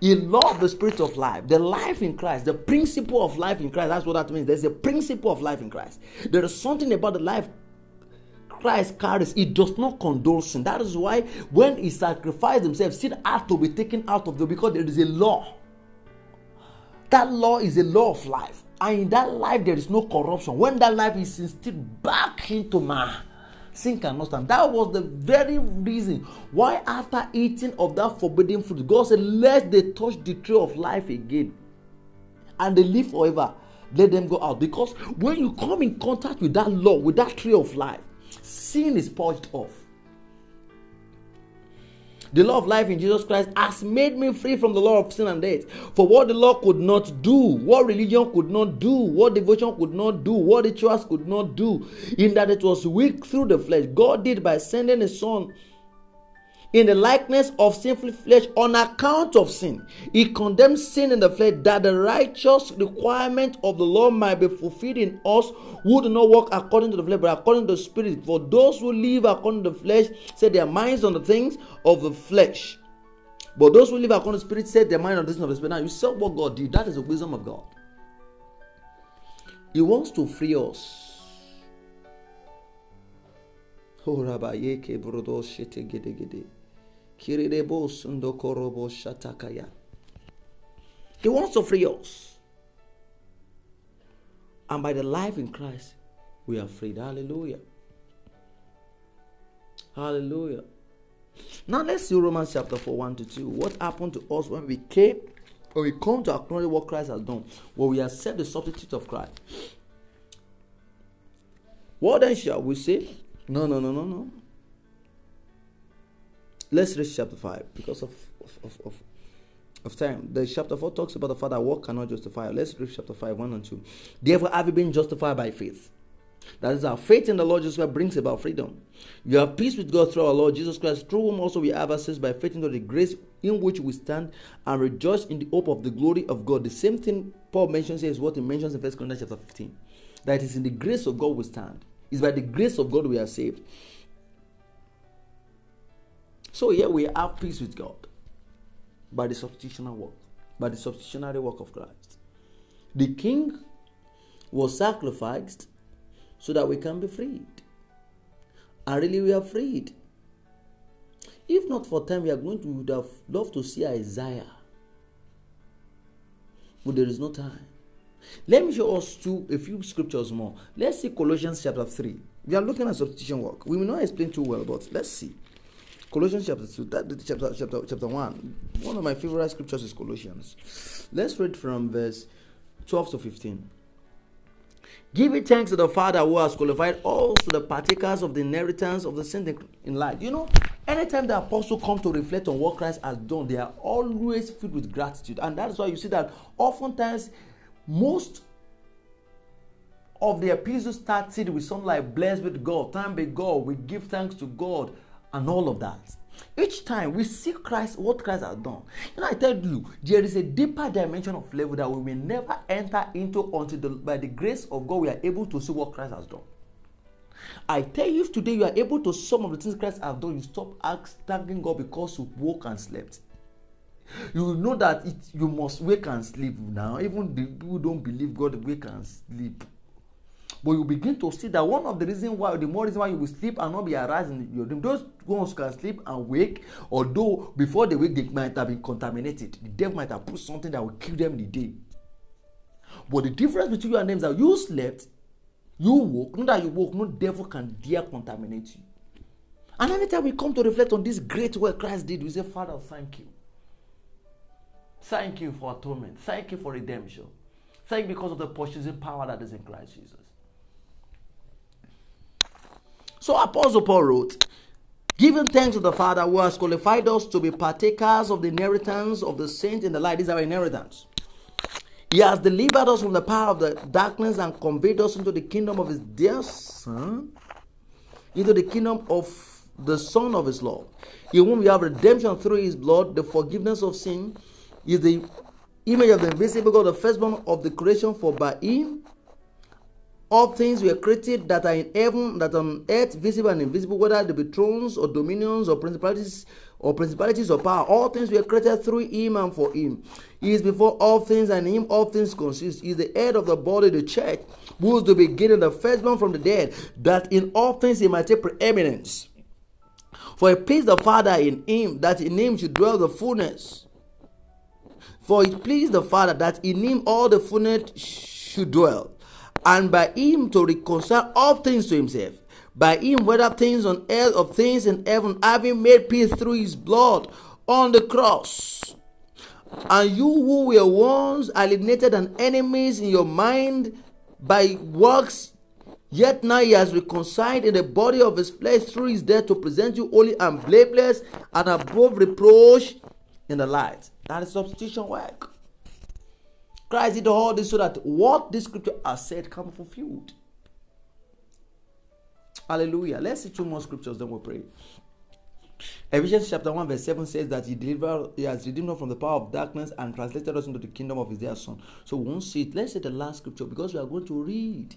He loved the spirit of life, the life in Christ, the principle of life in Christ. That's what that means. There's a principle of life in Christ. There is something about the life Christ carries, it does not condone sin. That is why when he sacrificed himself, sin had to be taken out of the because there is a law. That law is a law of life. And in that life, there is no corruption. When that life is instilled back into man, sin cannot stand. That was the very reason why, after eating of that forbidden fruit, God said, Let they touch the tree of life again. And they live forever. Let them go out. Because when you come in contact with that law, with that tree of life, sin is purged off. The law of life in Jesus Christ has made me free from the law of sin and death. For what the law could not do, what religion could not do, what devotion could not do, what rituals could not do, in that it was weak through the flesh, God did by sending His Son in the likeness of sinful flesh on account of sin. He condemned sin in the flesh that the righteous requirement of the law might be fulfilled in us who do not walk according to the flesh but according to the spirit. For those who live according to the flesh set their minds on the things of the flesh. But those who live according to the spirit set their mind on the things of the spirit. Now you saw what God did. That is the wisdom of God. He wants to free us. Oh, Rabbi, he wants to free us. And by the life in Christ, we are freed. Hallelujah. Hallelujah. Now let's see Romans chapter 4, 1 to 2. What happened to us when we came, when we come to acknowledge what Christ has done, when we accept the substitute of Christ? What then shall we say? No, no, no, no, no. Let's read chapter 5 because of, of, of, of time. The chapter 4 talks about the fact that work cannot justify. Let's read chapter 5, 1 and 2. Therefore, have you been justified by faith? That is our faith in the Lord Jesus Christ brings about freedom. You have peace with God through our Lord Jesus Christ, through whom also we have access by faith into the grace in which we stand and rejoice in the hope of the glory of God. The same thing Paul mentions here is what he mentions in 1 Corinthians chapter 15. That is in the grace of God we stand. It's by the grace of God we are saved. So here we have peace with God by the substitutional work, by the substitutionary work of Christ. The king was sacrificed so that we can be freed. And really we are freed. If not for time, we are going to would have loved to see Isaiah. But there is no time. Let me show us two a few scriptures more. Let's see Colossians chapter 3. We are looking at substitution work. We will not explain too well, but let's see. Colossians chapter 2, that, chapter, chapter, chapter 1. One of my favorite scriptures is Colossians. Let's read from verse 12 to 15. Give it thanks to the Father who has qualified also the partakers of the inheritance of the saints in light. You know, anytime the apostle come to reflect on what Christ has done, they are always filled with gratitude. And that's why you see that oftentimes most of the epistles started with something like blessed with God, thank be God, we give thanks to God and all of that. Each time we see Christ, what Christ has done. You know, I tell you, there is a deeper dimension of level that we may never enter into until the, by the grace of God we are able to see what Christ has done. I tell you, if today you are able to some of the things Christ has done, you stop thanking God because you woke and slept. You know that it, you must wake and sleep now. Even the people who don't believe God wake and sleep. But you begin to see that one of the reasons why, the more reason why you will sleep and not be aroused in your dream, those ones can sleep and wake, although before they wake, they might have been contaminated. The devil might have put something that will kill them in the day. But the difference between you and them is that you slept, you woke, not that you woke, no devil can dare contaminate you. And anytime we come to reflect on this great work Christ did, we say, Father, thank you. Thank you for atonement. Thank you for redemption. Thank you because of the purchasing power that is in Christ Jesus. So Apostle Paul wrote, Giving thanks to the Father who has qualified us to be partakers of the inheritance of the saints in the light. Is our inheritance. He has delivered us from the power of the darkness and conveyed us into the kingdom of his dear Son, into the kingdom of the Son of his love. In whom we have redemption through his blood, the forgiveness of sin, is the image of the invisible God, the firstborn of the creation, for by him all things were created that are in heaven, that on earth, visible and invisible, whether they be thrones or dominions or principalities or principalities or power. All things were created through him and for him. He is before all things, and in him all things consist. He is the head of the body, the church, who is the beginning, the firstborn from the dead, that in all things he might take preeminence. For it pleased the Father in him that in him should dwell the fullness. For it pleased the Father that in him all the fullness should dwell, and by him to reconcile all things to himself by him, whether things on earth or things in heaven, having made peace through his blood on the cross. And you who were once alienated and enemies in your mind by works, yet now he has reconciled in the body of his flesh through his death to present you holy and blameless and above reproach in the light. That is substitution work. Christ did all this so that what this scripture has said come fulfilled. Hallelujah. Let's see two more scriptures, then we'll pray. Ephesians chapter 1, verse 7 says that he delivered, he has redeemed us from the power of darkness and translated us into the kingdom of his dear son. So we won't see it. Let's see the last scripture because we are going to read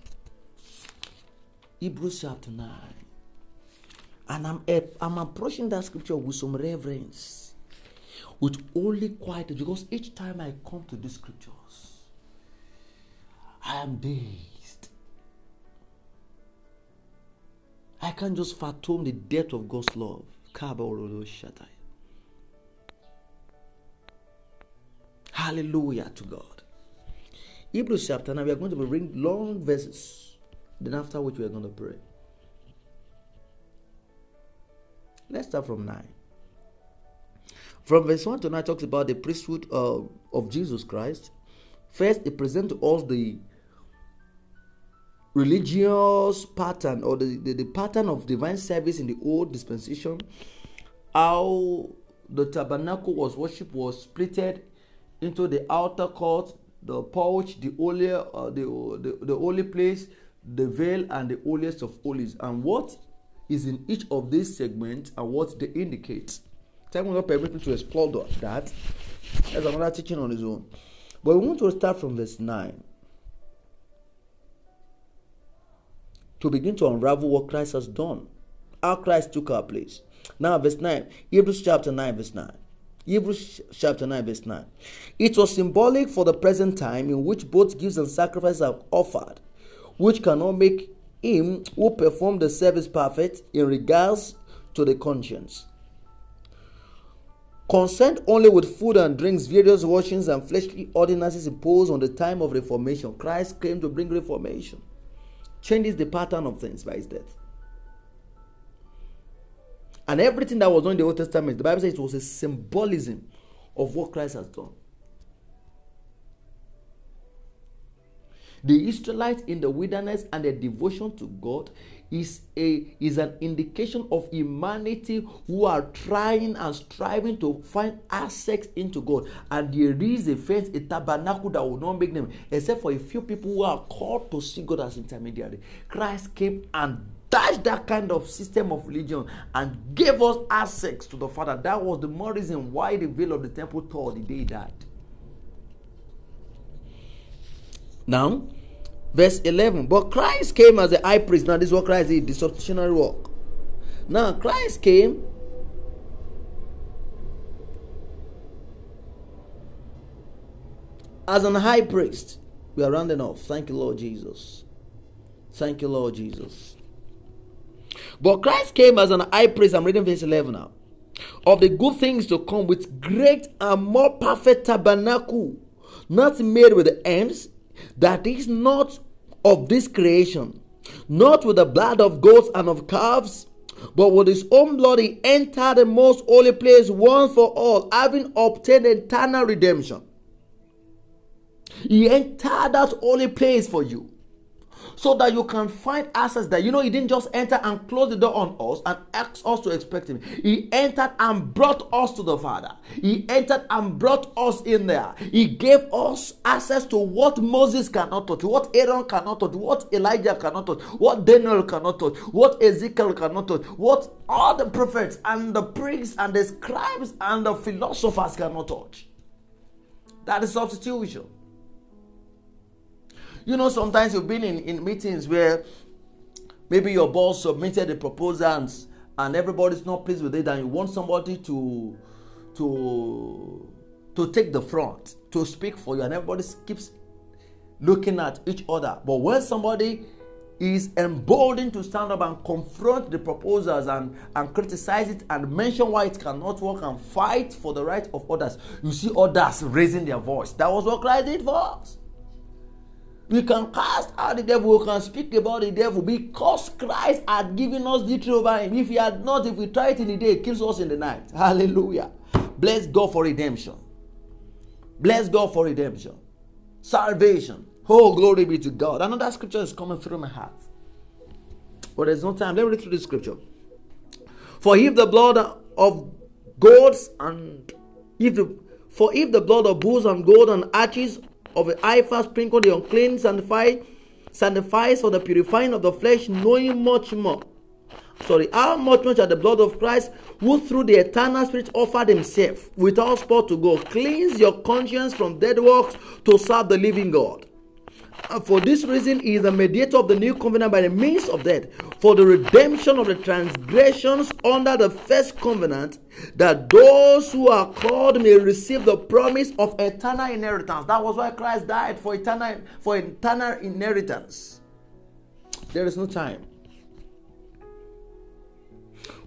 Hebrews chapter 9. And I'm, eh, I'm approaching that scripture with some reverence, with only quiet, because each time I come to these scriptures, I am dazed. I can't just fathom the depth of God's love. Hallelujah to God. Hebrews chapter 9, we are going to be reading long verses. Then after which we are going to pray. Let's start from 9. From verse 1 to 9 talks about the priesthood of, of Jesus Christ. First, it presents to us the religious pattern or the, the, the, pattern of divine service in the old dispensation, how the tabernacle was worshipped was splitted into the outer court, the porch, the holy, uh, the, the, the holy place, the veil, and the holiest of holies, and what is in each of these segments and what they indicate. Time will not permit me to explore that. That's another teaching on its own. But we want to start from verse 9. to begin to unravel what Christ has done. How Christ took our place. Now, verse 9, Hebrews chapter 9, verse 9. Hebrews chapter 9, verse 9. It was symbolic for the present time in which both gifts and sacrifices are offered, which cannot make him who performed the service perfect in regards to the conscience. Consent only with food and drinks, various washings, and fleshly ordinances imposed on the time of Reformation. Christ came to bring reformation changes the pattern of things by his death. And everything that was done in the Old Testament, the Bible says it was a symbolism of what Christ has done. The Israelites in the wilderness and their devotion to God is a is an indication of humanity who are trying and striving to find access into God. And there is a fence, a tabernacle that will not make them, except for a few people who are called to see God as intermediary. Christ came and dashed that kind of system of religion and gave us access to the Father. That was the more reason why the veil of the temple tore the day died. Now, Verse 11. But Christ came as a high priest. Now, this is what Christ did the substitutionary work. Now, Christ came as an high priest. We are rounding off. Thank you, Lord Jesus. Thank you, Lord Jesus. But Christ came as an high priest. I'm reading verse 11 now. Of the good things to come with great and more perfect tabernacle, not made with hands, that is not of this creation, not with the blood of goats and of calves, but with his own blood he entered the most holy place once for all, having obtained eternal redemption. He entered that holy place for you so that you can find access there. You know, he didn't just enter and close the door on us and ask us to expect him. He entered and brought us to the Father. He entered and brought us in there. He gave us access to what Moses cannot touch, what Aaron cannot touch, what Elijah cannot touch, what Daniel cannot touch, what Ezekiel cannot touch, what all the prophets and the priests and the scribes and the philosophers cannot touch. That is substitution. You know, sometimes you've been in, in meetings where maybe your boss submitted a proposal and, and everybody's not pleased with it, and you want somebody to to to take the front, to speak for you, and everybody keeps looking at each other. But when somebody is emboldened to stand up and confront the proposals and, and criticize it and mention why it cannot work and fight for the right of others, you see others raising their voice. That was what Christ did for us. We can cast out the devil, we can speak about the devil because Christ had given us victory over him. If he had not, if we try it in the day, it kills us in the night. Hallelujah. Bless God for redemption. Bless God for redemption. Salvation. Oh, glory be to God. Another scripture is coming through my heart. But there's no time. Let me read through this scripture. For if the blood of goats and if the for if the blood of bulls and gold and arches of the heifer sprinkle the unclean sanctify sanctifies for the purifying of the flesh, knowing much more. Sorry, how much more shall the blood of Christ, who through the eternal Spirit offered himself without spot to go, cleanse your conscience from dead works to serve the living God? Uh, for this reason, he is the mediator of the new covenant by the means of death, for the redemption of the transgressions under the first covenant, that those who are called may receive the promise of eternal inheritance. That was why Christ died for eternal for eternal inheritance. There is no time.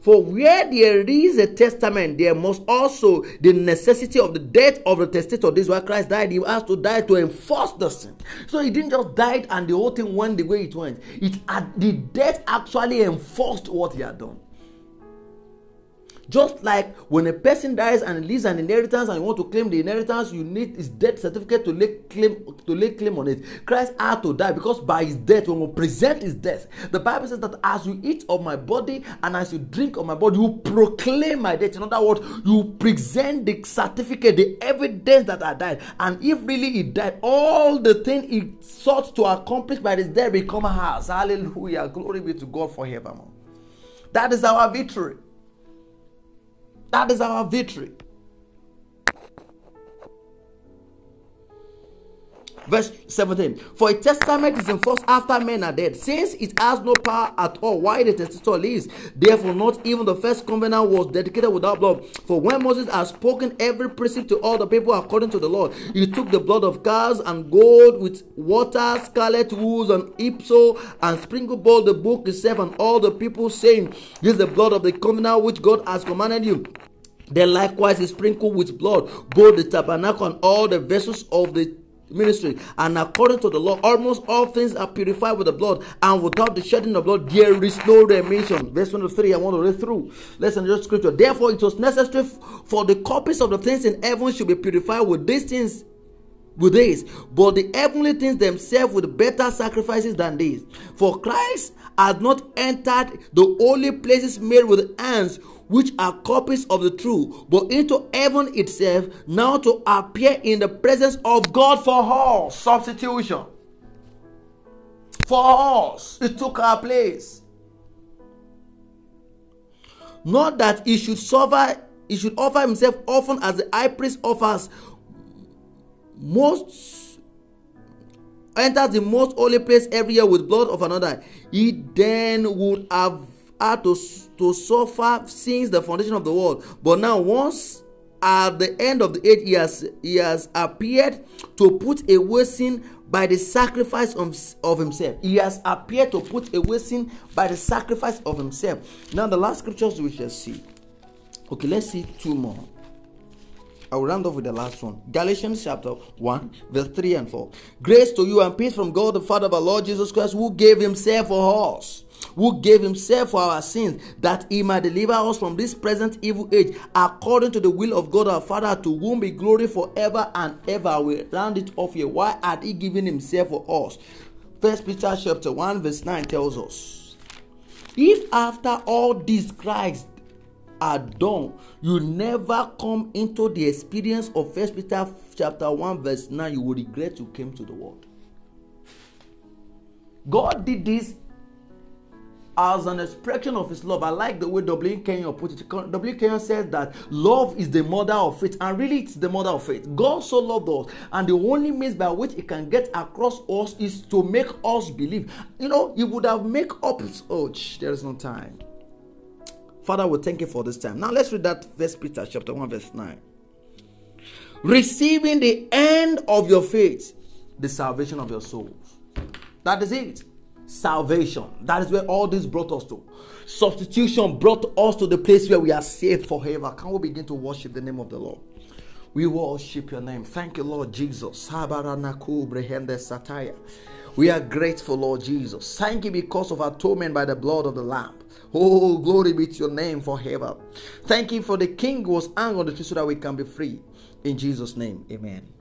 For where there is a testament, there must also the necessity of the death of the testator. This is why Christ died. He has to die to enforce the sin. So he didn't just die and the whole thing went the way it went. It the death actually enforced what he had done. Just like when a person dies and leaves an inheritance and you want to claim the inheritance, you need his death certificate to lay claim to lay claim on it. Christ had to die because by his death, when we present his death, the Bible says that as you eat of my body and as you drink of my body, you proclaim my death. In other words, you present the certificate, the evidence that I died. And if really he died, all the thing he sought to accomplish by his death become ours. Hallelujah. Glory be to God forevermore. That is our victory. That is our victory. Verse 17 For a testament is enforced after men are dead, since it has no power at all while the testator lives. Therefore, not even the first covenant was dedicated without blood. For when Moses had spoken every precept to all the people according to the law, he took the blood of calves and gold with water, scarlet wool, and hyssop, and sprinkled both the book itself and all the people, saying, This is the blood of the covenant which God has commanded you. Then likewise he sprinkled with blood both the tabernacle and all the vessels of the ministry. And according to the law, almost all things are purified with the blood, and without the shedding of blood, there is no remission. Verse 23, I want to read through. To the scripture. Therefore, it was necessary for the copies of the things in heaven should be purified with these things with this, but the heavenly things themselves with better sacrifices than these. For Christ has not entered the holy places made with hands which are copies of the true, but into heaven itself, now to appear in the presence of God for all. Substitution. For us, it took our place. Not that he should suffer, he should offer himself often as the high priest offers most enters the most holy place every year with blood of another. He then would have had to to suffer since the foundation of the world. But now, once at the end of the age, he has, he has appeared to put away sin by the sacrifice of, of himself. He has appeared to put away sin by the sacrifice of himself. Now, the last scriptures we shall see. Okay, let's see two more. I will round off with the last one. Galatians chapter 1, verse 3 and 4. Grace to you and peace from God the Father of our Lord Jesus Christ, who gave himself for us who gave himself for our sins, that he might deliver us from this present evil age, according to the will of God our Father, to whom be glory forever and ever. We round it off here. Why had he given himself for us? First Peter chapter 1, verse 9 tells us. If after all these Christ are done, you never come into the experience of First Peter chapter 1, verse 9, you will regret you came to the world. God did this as an expression of his love. I like the way W. Kenyon put it. W. Kenyon says that love is the mother of faith, and really it's the mother of faith. God so loved us, and the only means by which it can get across us is to make us believe. You know, he would have make up. Oh, there is no time. Father, we thank you for this time. Now let's read that First Peter chapter 1, verse 9. Receiving the end of your faith, the salvation of your souls. That is it salvation. That is where all this brought us to. Substitution brought us to the place where we are saved forever. Can we begin to worship the name of the Lord? We worship your name. Thank you, Lord Jesus. We are grateful, Lord Jesus. Thank you because of atonement by the blood of the Lamb. Oh, glory be to your name forever. Thank you for the King was hung on the so that we can be free. In Jesus' name, amen.